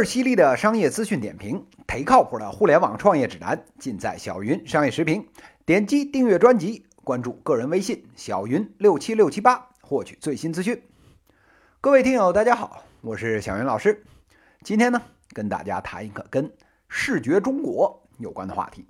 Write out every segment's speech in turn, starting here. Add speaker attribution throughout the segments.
Speaker 1: 儿犀利的商业资讯点评，忒靠谱的互联网创业指南，尽在小云商业时评。点击订阅专辑，关注个人微信小云六七六七八，获取最新资讯。各位听友，大家好，我是小云老师。今天呢，跟大家谈一个跟视觉中国有关的话题。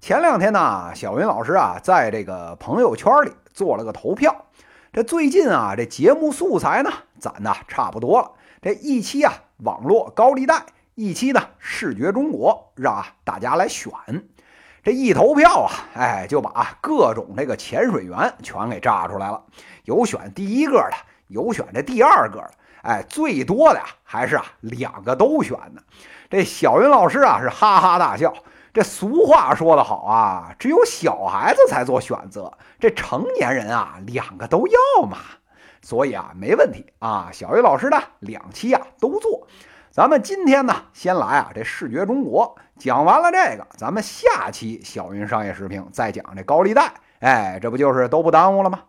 Speaker 1: 前两天呢，小云老师啊，在这个朋友圈里做了个投票。这最近啊，这节目素材呢，攒的差不多了。这一期啊，网络高利贷；一期呢，视觉中国，让啊大家来选。这一投票啊，哎，就把各种这个潜水员全给炸出来了。有选第一个的，有选这第二个的，哎，最多的呀，还是啊两个都选的。这小云老师啊，是哈哈大笑。这俗话说得好啊，只有小孩子才做选择，这成年人啊，两个都要嘛。所以啊，没问题啊，小鱼老师呢，两期啊都做。咱们今天呢，先来啊这视觉中国讲完了这个，咱们下期小云商业视频再讲这高利贷。哎，这不就是都不耽误了吗？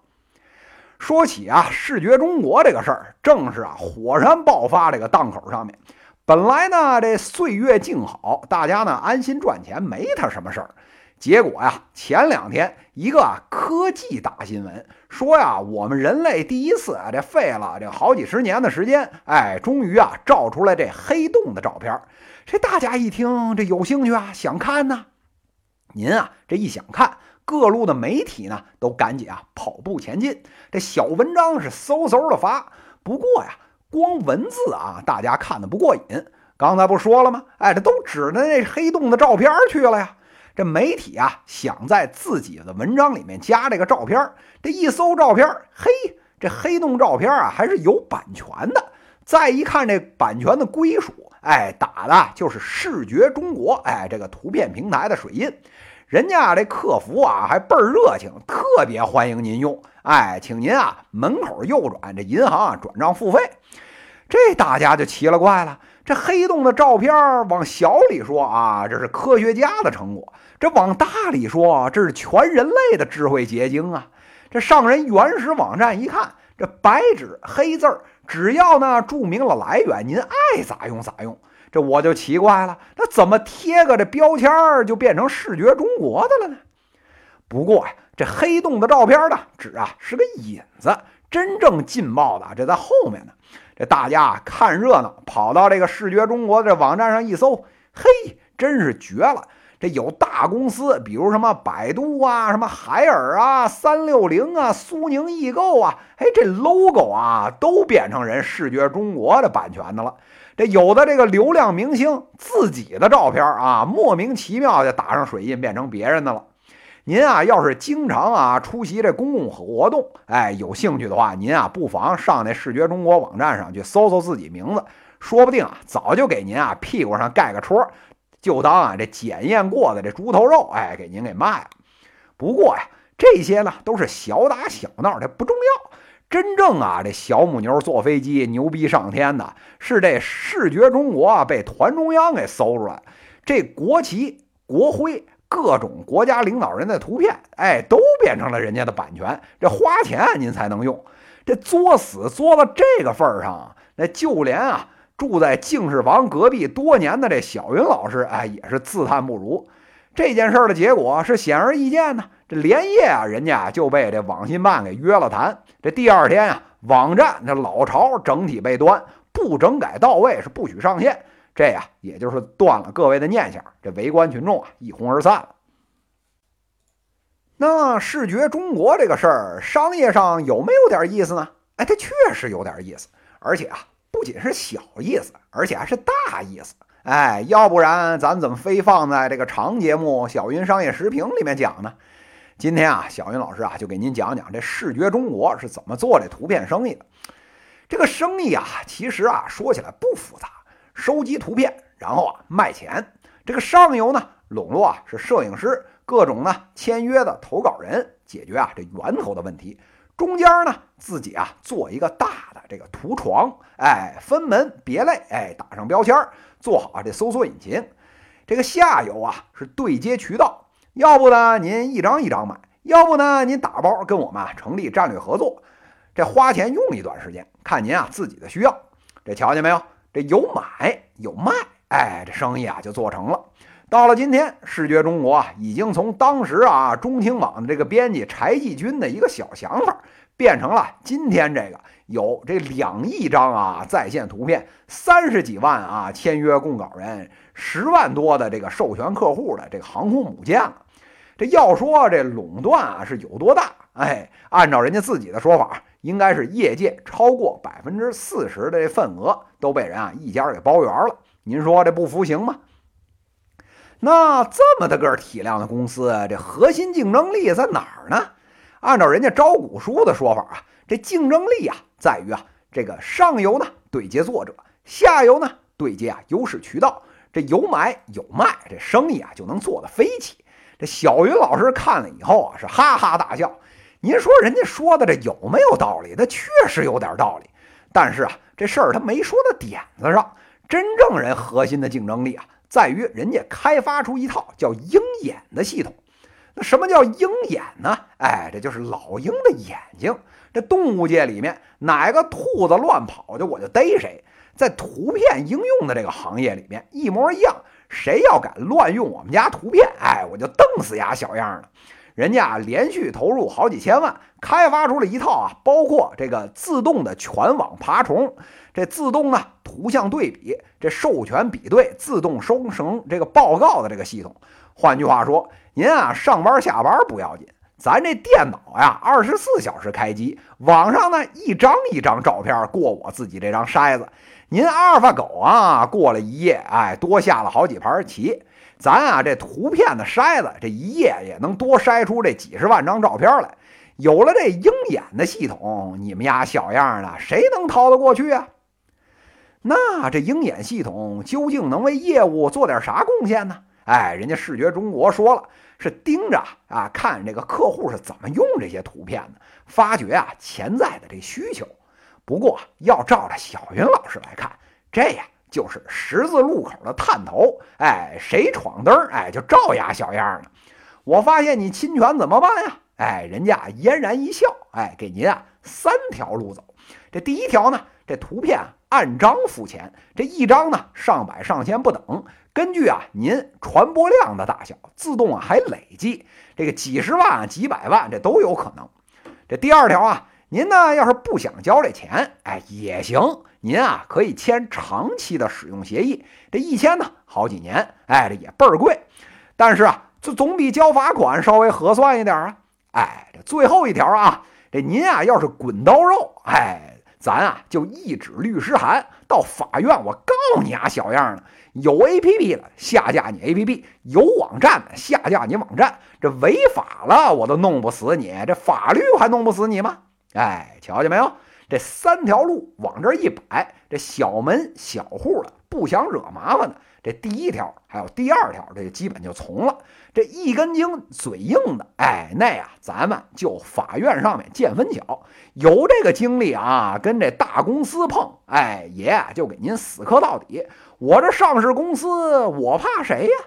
Speaker 1: 说起啊视觉中国这个事儿，正是啊火山爆发这个档口上面。本来呢这岁月静好，大家呢安心赚钱，没他什么事儿。结果呀，前两天一个科技大新闻说呀，我们人类第一次啊这费了这好几十年的时间，哎，终于啊照出来这黑洞的照片。这大家一听这有兴趣啊，想看呢。您啊这一想看，各路的媒体呢都赶紧啊跑步前进，这小文章是嗖嗖的发。不过呀，光文字啊大家看的不过瘾。刚才不说了吗？哎，这都指着那黑洞的照片去了呀。这媒体啊，想在自己的文章里面加这个照片这一搜照片嘿，这黑洞照片啊还是有版权的。再一看这版权的归属，哎，打的就是视觉中国，哎，这个图片平台的水印。人家这客服啊还倍儿热情，特别欢迎您用，哎，请您啊门口右转，这银行啊转账付费。这大家就奇了怪了。这黑洞的照片往小里说啊，这是科学家的成果；这往大里说，这是全人类的智慧结晶啊！这上人原始网站一看，这白纸黑字儿，只要呢注明了来源，您爱咋用咋用。这我就奇怪了，那怎么贴个这标签就变成视觉中国的了呢？不过呀，这黑洞的照片呢，纸啊是个引子，真正劲爆的这在后面呢。这大家看热闹，跑到这个视觉中国这网站上一搜，嘿，真是绝了！这有大公司，比如什么百度啊、什么海尔啊、三六零啊、苏宁易购啊，哎，这 logo 啊都变成人视觉中国的版权的了。这有的这个流量明星自己的照片啊，莫名其妙就打上水印，变成别人的了。您啊，要是经常啊出席这公共活动，哎，有兴趣的话，您啊不妨上那视觉中国网站上去搜搜自己名字，说不定啊早就给您啊屁股上盖个戳，就当啊这检验过的这猪头肉，哎，给您给卖了。不过呀，这些呢都是小打小闹，这不重要。真正啊这小母牛坐飞机牛逼上天的，是这视觉中国啊被团中央给搜出来，这国旗国徽。各种国家领导人的图片，哎，都变成了人家的版权。这花钱您才能用，这作死作到这个份儿上，那就连啊住在敬事房隔壁多年的这小云老师，哎，也是自叹不如。这件事儿的结果是显而易见的，这连夜啊，人家就被这网信办给约了谈。这第二天啊，网站这老巢整体被端，不整改到位是不许上线。这呀，也就是断了各位的念想，这围观群众啊一哄而散了。那视觉中国这个事儿，商业上有没有点意思呢？哎，它确实有点意思，而且啊，不仅是小意思，而且还是大意思。哎，要不然咱怎么非放在这个长节目《小云商业时评》里面讲呢？今天啊，小云老师啊就给您讲讲这视觉中国是怎么做这图片生意的。这个生意啊，其实啊说起来不复杂。收集图片，然后啊卖钱。这个上游呢，笼络啊是摄影师，各种呢签约的投稿人，解决啊这源头的问题。中间呢，自己啊做一个大的这个图床，哎，分门别类，哎，打上标签，做好啊这搜索引擎。这个下游啊是对接渠道，要不呢您一张一张买，要不呢您打包跟我们啊成立战略合作。这花钱用一段时间，看您啊自己的需要。这瞧见没有？这有买有卖，哎，这生意啊就做成了。到了今天，视觉中国啊，已经从当时啊中青网的这个编辑柴继军的一个小想法，变成了今天这个有这两亿张啊在线图片，三十几万啊签约供稿人，十万多的这个授权客户的这个航空母舰了。这要说这垄断啊是有多大？哎，按照人家自己的说法，应该是业界超过百分之四十的份额都被人啊一家给包圆了。您说这不服行吗？那这么大个体量的公司，这核心竞争力在哪儿呢？按照人家招股书的说法啊，这竞争力啊在于啊这个上游呢对接作者，下游呢对接啊优势渠道，这有买有卖，这生意啊就能做得飞起。这小云老师看了以后啊是哈哈大笑。您说人家说的这有没有道理？他确实有点道理，但是啊这事儿他没说到点子上。真正人核心的竞争力啊。在于人家开发出一套叫鹰眼的系统。那什么叫鹰眼呢？哎，这就是老鹰的眼睛。这动物界里面哪个兔子乱跑，就我就逮谁。在图片应用的这个行业里面一模一样。谁要敢乱用我们家图片，哎，我就瞪死呀小样的。人家连续投入好几千万，开发出了一套啊，包括这个自动的全网爬虫，这自动呢图像对比，这授权比对，自动生成这个报告的这个系统。换句话说，您啊上班下班不要紧，咱这电脑呀二十四小时开机，网上呢一张一张照片过我自己这张筛子。您阿尔法狗啊过了一夜，哎，多下了好几盘棋。咱啊，这图片的筛子，这一页也能多筛出这几十万张照片来。有了这鹰眼的系统，你们家小样的谁能逃得过去啊？那这鹰眼系统究竟能为业务做点啥贡献呢？哎，人家视觉中国说了，是盯着啊看这个客户是怎么用这些图片的，发掘啊潜在的这需求。不过要照着小云老师来看，这呀。就是十字路口的探头，哎，谁闯灯，哎，就照压小样的。我发现你侵权怎么办呀？哎，人家嫣然一笑，哎，给您啊三条路走。这第一条呢，这图片啊按张付钱，这一张呢上百上千不等，根据啊您传播量的大小，自动啊还累计，这个几十万、几百万这都有可能。这第二条啊，您呢要是不想交这钱，哎也行。您啊，可以签长期的使用协议，这一签呢，好几年，哎，这也倍儿贵。但是啊，这总比交罚款稍微合算一点啊。哎，这最后一条啊，这您啊，要是滚刀肉，哎，咱啊就一纸律师函到法院，我告你啊，小样的，有 A P P 的下架你 A P P，有网站的下架你网站，这违法了我都弄不死你，这法律还弄不死你吗？哎，瞧见没有？这三条路往这一摆，这小门小户的不想惹麻烦的，这第一条还有第二条，这基本就从了。这一根筋嘴硬的，哎，那呀，咱们就法院上面见分晓。有这个精力啊，跟这大公司碰，哎，爷就给您死磕到底。我这上市公司，我怕谁呀？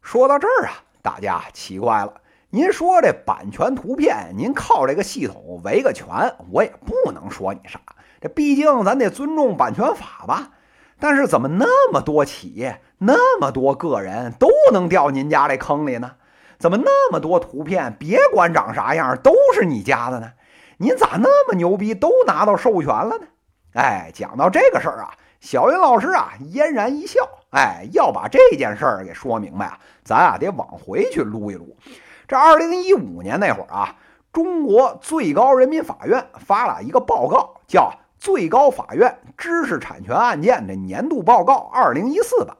Speaker 1: 说到这儿啊，大家奇怪了。您说这版权图片，您靠这个系统维个权，我也不能说你啥。这毕竟咱得尊重版权法吧。但是怎么那么多企业、那么多个人都能掉您家这坑里呢？怎么那么多图片，别管长啥样，都是你家的呢？您咋那么牛逼，都拿到授权了呢？哎，讲到这个事儿啊，小云老师啊嫣然一笑。哎，要把这件事儿给说明白啊，咱啊得往回去撸一撸。这二零一五年那会儿啊，中国最高人民法院发了一个报告，叫《最高法院知识产权案件的年度报告二零一四版》。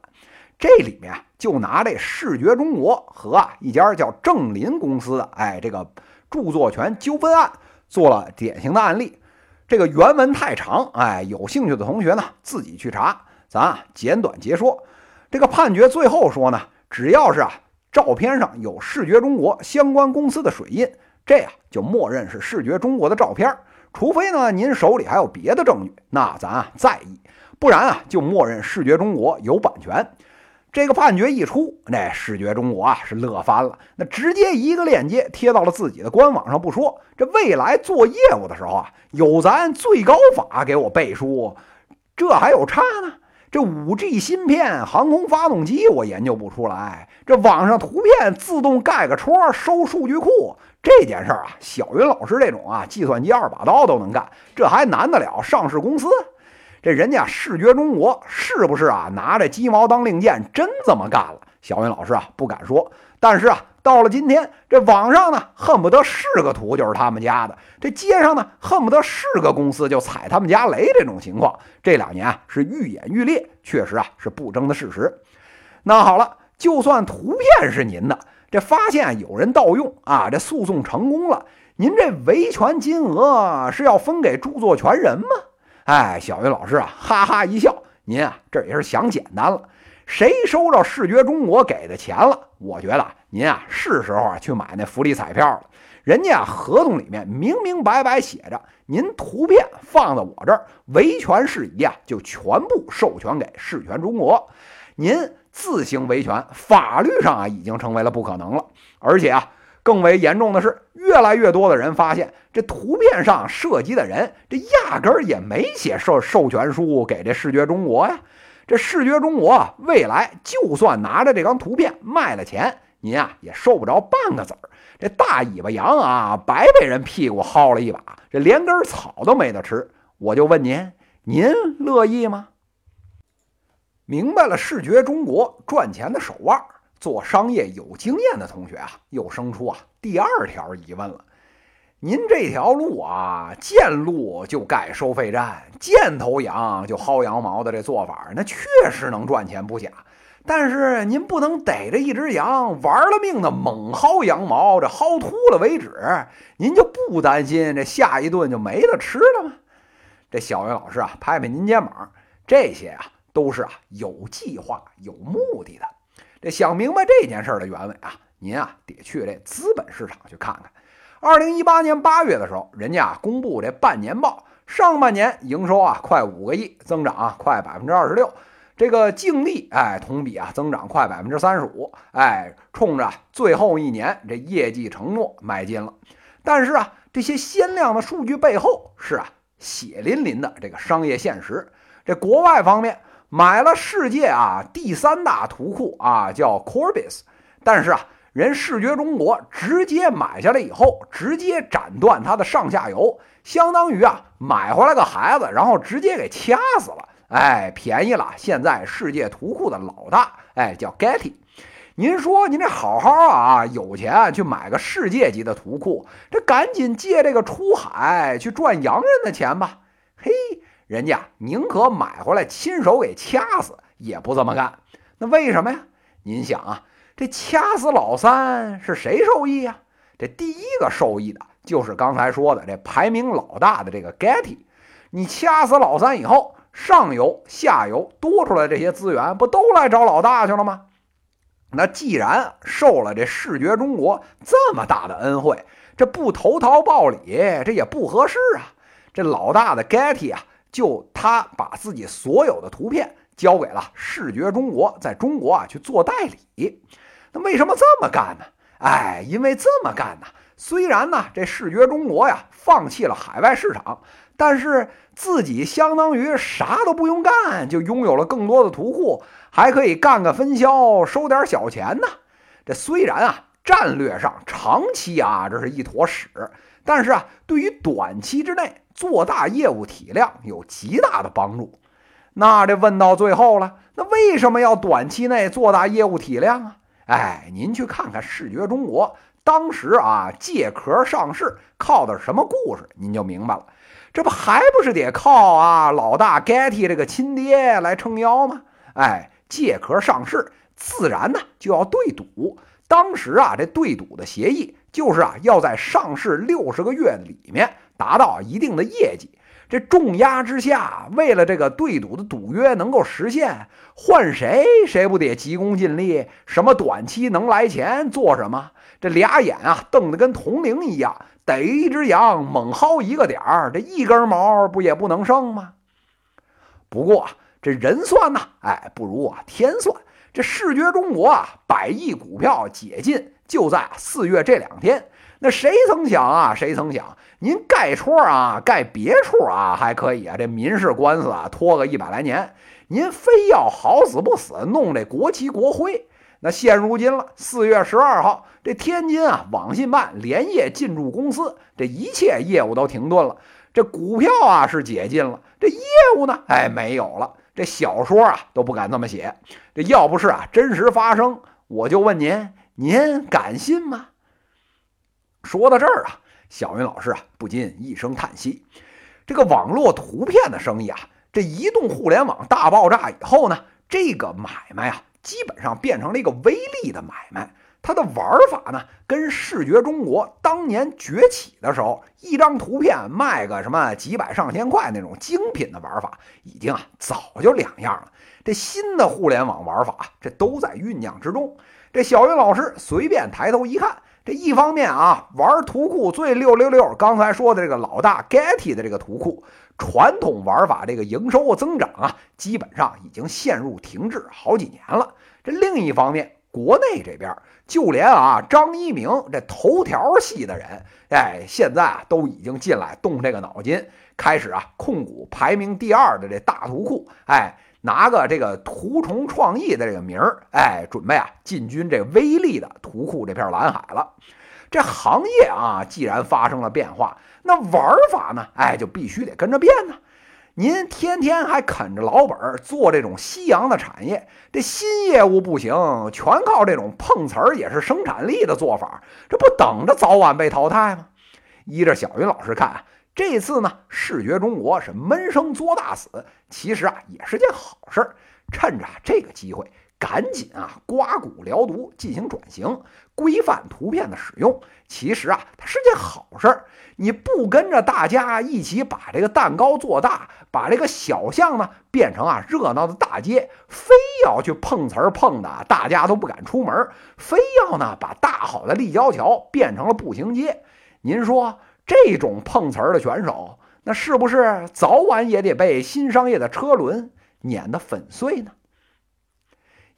Speaker 1: 这里面就拿这视觉中国和啊一家叫正林公司的哎这个著作权纠纷案做了典型的案例。这个原文太长，哎，有兴趣的同学呢自己去查，咱啊简短截说。这个判决最后说呢，只要是啊。照片上有视觉中国相关公司的水印，这样就默认是视觉中国的照片。除非呢，您手里还有别的证据，那咱啊在意，不然啊就默认视觉中国有版权。这个判决一出，那视觉中国啊是乐翻了，那直接一个链接贴到了自己的官网上不说，这未来做业务的时候啊，有咱最高法给我背书，这还有差呢。这五 G 芯片、航空发动机我研究不出来，这网上图片自动盖个戳收数据库这件事儿啊，小云老师这种啊计算机二把刀都能干，这还难得了上市公司？这人家视觉中国是不是啊拿着鸡毛当令箭，真这么干了？小云老师啊不敢说，但是啊。到了今天，这网上呢，恨不得是个图就是他们家的；这街上呢，恨不得是个公司就踩他们家雷。这种情况这两年啊是愈演愈烈，确实啊是不争的事实。那好了，就算图片是您的，这发现有人盗用啊，这诉讼成功了，您这维权金额是要分给著作权人吗？哎，小云老师啊，哈哈一笑，您啊这也是想简单了。谁收着视觉中国给的钱了？我觉得您啊是时候啊去买那福利彩票了。人家啊合同里面明明白白写着，您图片放在我这儿，维权事宜啊就全部授权给视权中国。您自行维权，法律上啊已经成为了不可能了。而且啊，更为严重的是，越来越多的人发现，这图片上涉及的人，这压根儿也没写授授权书给这视觉中国呀。这视觉中国未来就算拿着这张图片卖了钱，您啊也收不着半个子儿。这大尾巴羊啊，白被人屁股薅了一把，这连根草都没得吃。我就问您，您乐意吗？明白了视觉中国赚钱的手腕，做商业有经验的同学啊，又生出啊第二条疑问了。您这条路啊，见路就盖收费站，见头羊就薅羊毛的这做法，那确实能赚钱不假。但是您不能逮着一只羊玩了命的猛薅羊毛，这薅秃了为止，您就不担心这下一顿就没得吃了吗？这小云老师啊，拍拍您肩膀，这些啊都是啊有计划、有目的的。这想明白这件事的原委啊，您啊得去这资本市场去看看。二零一八年八月的时候，人家啊公布这半年报，上半年营收啊快五个亿，增长啊快百分之二十六，这个净利哎同比啊增长快百分之三十五，哎冲着最后一年这业绩承诺迈进了。但是啊这些鲜亮的数据背后是啊血淋淋的这个商业现实。这国外方面买了世界啊第三大图库啊叫 Corbis，但是啊。人视觉中国直接买下来以后，直接斩断它的上下游，相当于啊买回来个孩子，然后直接给掐死了。哎，便宜了！现在世界图库的老大，哎，叫 Getty。您说您这好好啊，有钱去买个世界级的图库，这赶紧借这个出海去赚洋人的钱吧。嘿，人家宁可买回来亲手给掐死，也不这么干。那为什么呀？您想啊。这掐死老三是谁受益呀？这第一个受益的就是刚才说的这排名老大的这个 Getty。你掐死老三以后，上游、下游多出来这些资源，不都来找老大去了吗？那既然受了这视觉中国这么大的恩惠，这不投桃报李，这也不合适啊。这老大的 Getty 啊，就他把自己所有的图片交给了视觉中国，在中国啊去做代理。那为什么这么干呢？哎，因为这么干呢，虽然呢这视觉中国呀放弃了海外市场，但是自己相当于啥都不用干，就拥有了更多的图库，还可以干个分销，收点小钱呢。这虽然啊战略上长期啊这是一坨屎，但是啊对于短期之内做大业务体量有极大的帮助。那这问到最后了，那为什么要短期内做大业务体量啊？哎，您去看看视觉中国当时啊借壳上市靠的是什么故事，您就明白了。这不还不是得靠啊老大 Getty 这个亲爹来撑腰吗？哎，借壳上市自然呢就要对赌。当时啊这对赌的协议就是啊要在上市六十个月里面达到一定的业绩。这重压之下，为了这个对赌的赌约能够实现，换谁谁不得急功近利？什么短期能来钱做什么？这俩眼啊瞪得跟铜铃一样，逮一只羊猛薅一个点儿，这一根毛不也不能剩吗？不过这人算呐，哎，不如啊天算。这视觉中国啊，百亿股票解禁就在四月这两天。那谁曾想啊？谁曾想，您盖戳啊，盖别处啊还可以啊，这民事官司啊拖个一百来年，您非要好死不死弄这国旗国徽。那现如今了，四月十二号，这天津啊网信办连夜进驻公司，这一切业务都停顿了。这股票啊是解禁了，这业务呢，哎没有了。这小说啊都不敢这么写。这要不是啊真实发生，我就问您，您敢信吗？说到这儿啊，小云老师啊不禁一声叹息。这个网络图片的生意啊，这移动互联网大爆炸以后呢，这个买卖啊。基本上变成了一个微利的买卖，它的玩法呢，跟视觉中国当年崛起的时候，一张图片卖个什么几百上千块那种精品的玩法，已经啊早就两样了。这新的互联网玩法，这都在酝酿之中。这小云老师随便抬头一看，这一方面啊，玩图库最六六六，刚才说的这个老大 Getty 的这个图库。传统玩法这个营收增长啊，基本上已经陷入停滞好几年了。这另一方面，国内这边就连啊张一鸣这头条系的人，哎，现在啊都已经进来动这个脑筋，开始啊控股排名第二的这大图库，哎，拿个这个图虫创意的这个名儿，哎，准备啊进军这威力的图库这片蓝海了。这行业啊，既然发生了变化，那玩法呢？哎，就必须得跟着变呢。您天天还啃着老本做这种夕阳的产业，这新业务不行，全靠这种碰瓷儿也是生产力的做法，这不等着早晚被淘汰吗？依着小云老师看啊，这次呢，视觉中国是闷声作大死，其实啊，也是件好事儿。趁着这个机会。赶紧啊，刮骨疗毒，进行转型，规范图片的使用。其实啊，它是件好事儿。你不跟着大家一起把这个蛋糕做大，把这个小巷呢变成啊热闹的大街，非要去碰瓷儿碰的，大家都不敢出门。非要呢把大好的立交桥变成了步行街。您说这种碰瓷儿的选手，那是不是早晚也得被新商业的车轮碾得粉碎呢？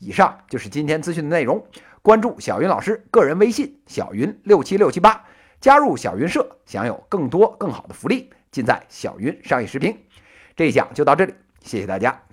Speaker 1: 以上就是今天资讯的内容。关注小云老师个人微信“小云六七六七八”，加入小云社，享有更多更好的福利，尽在小云商业视频。这一讲就到这里，谢谢大家。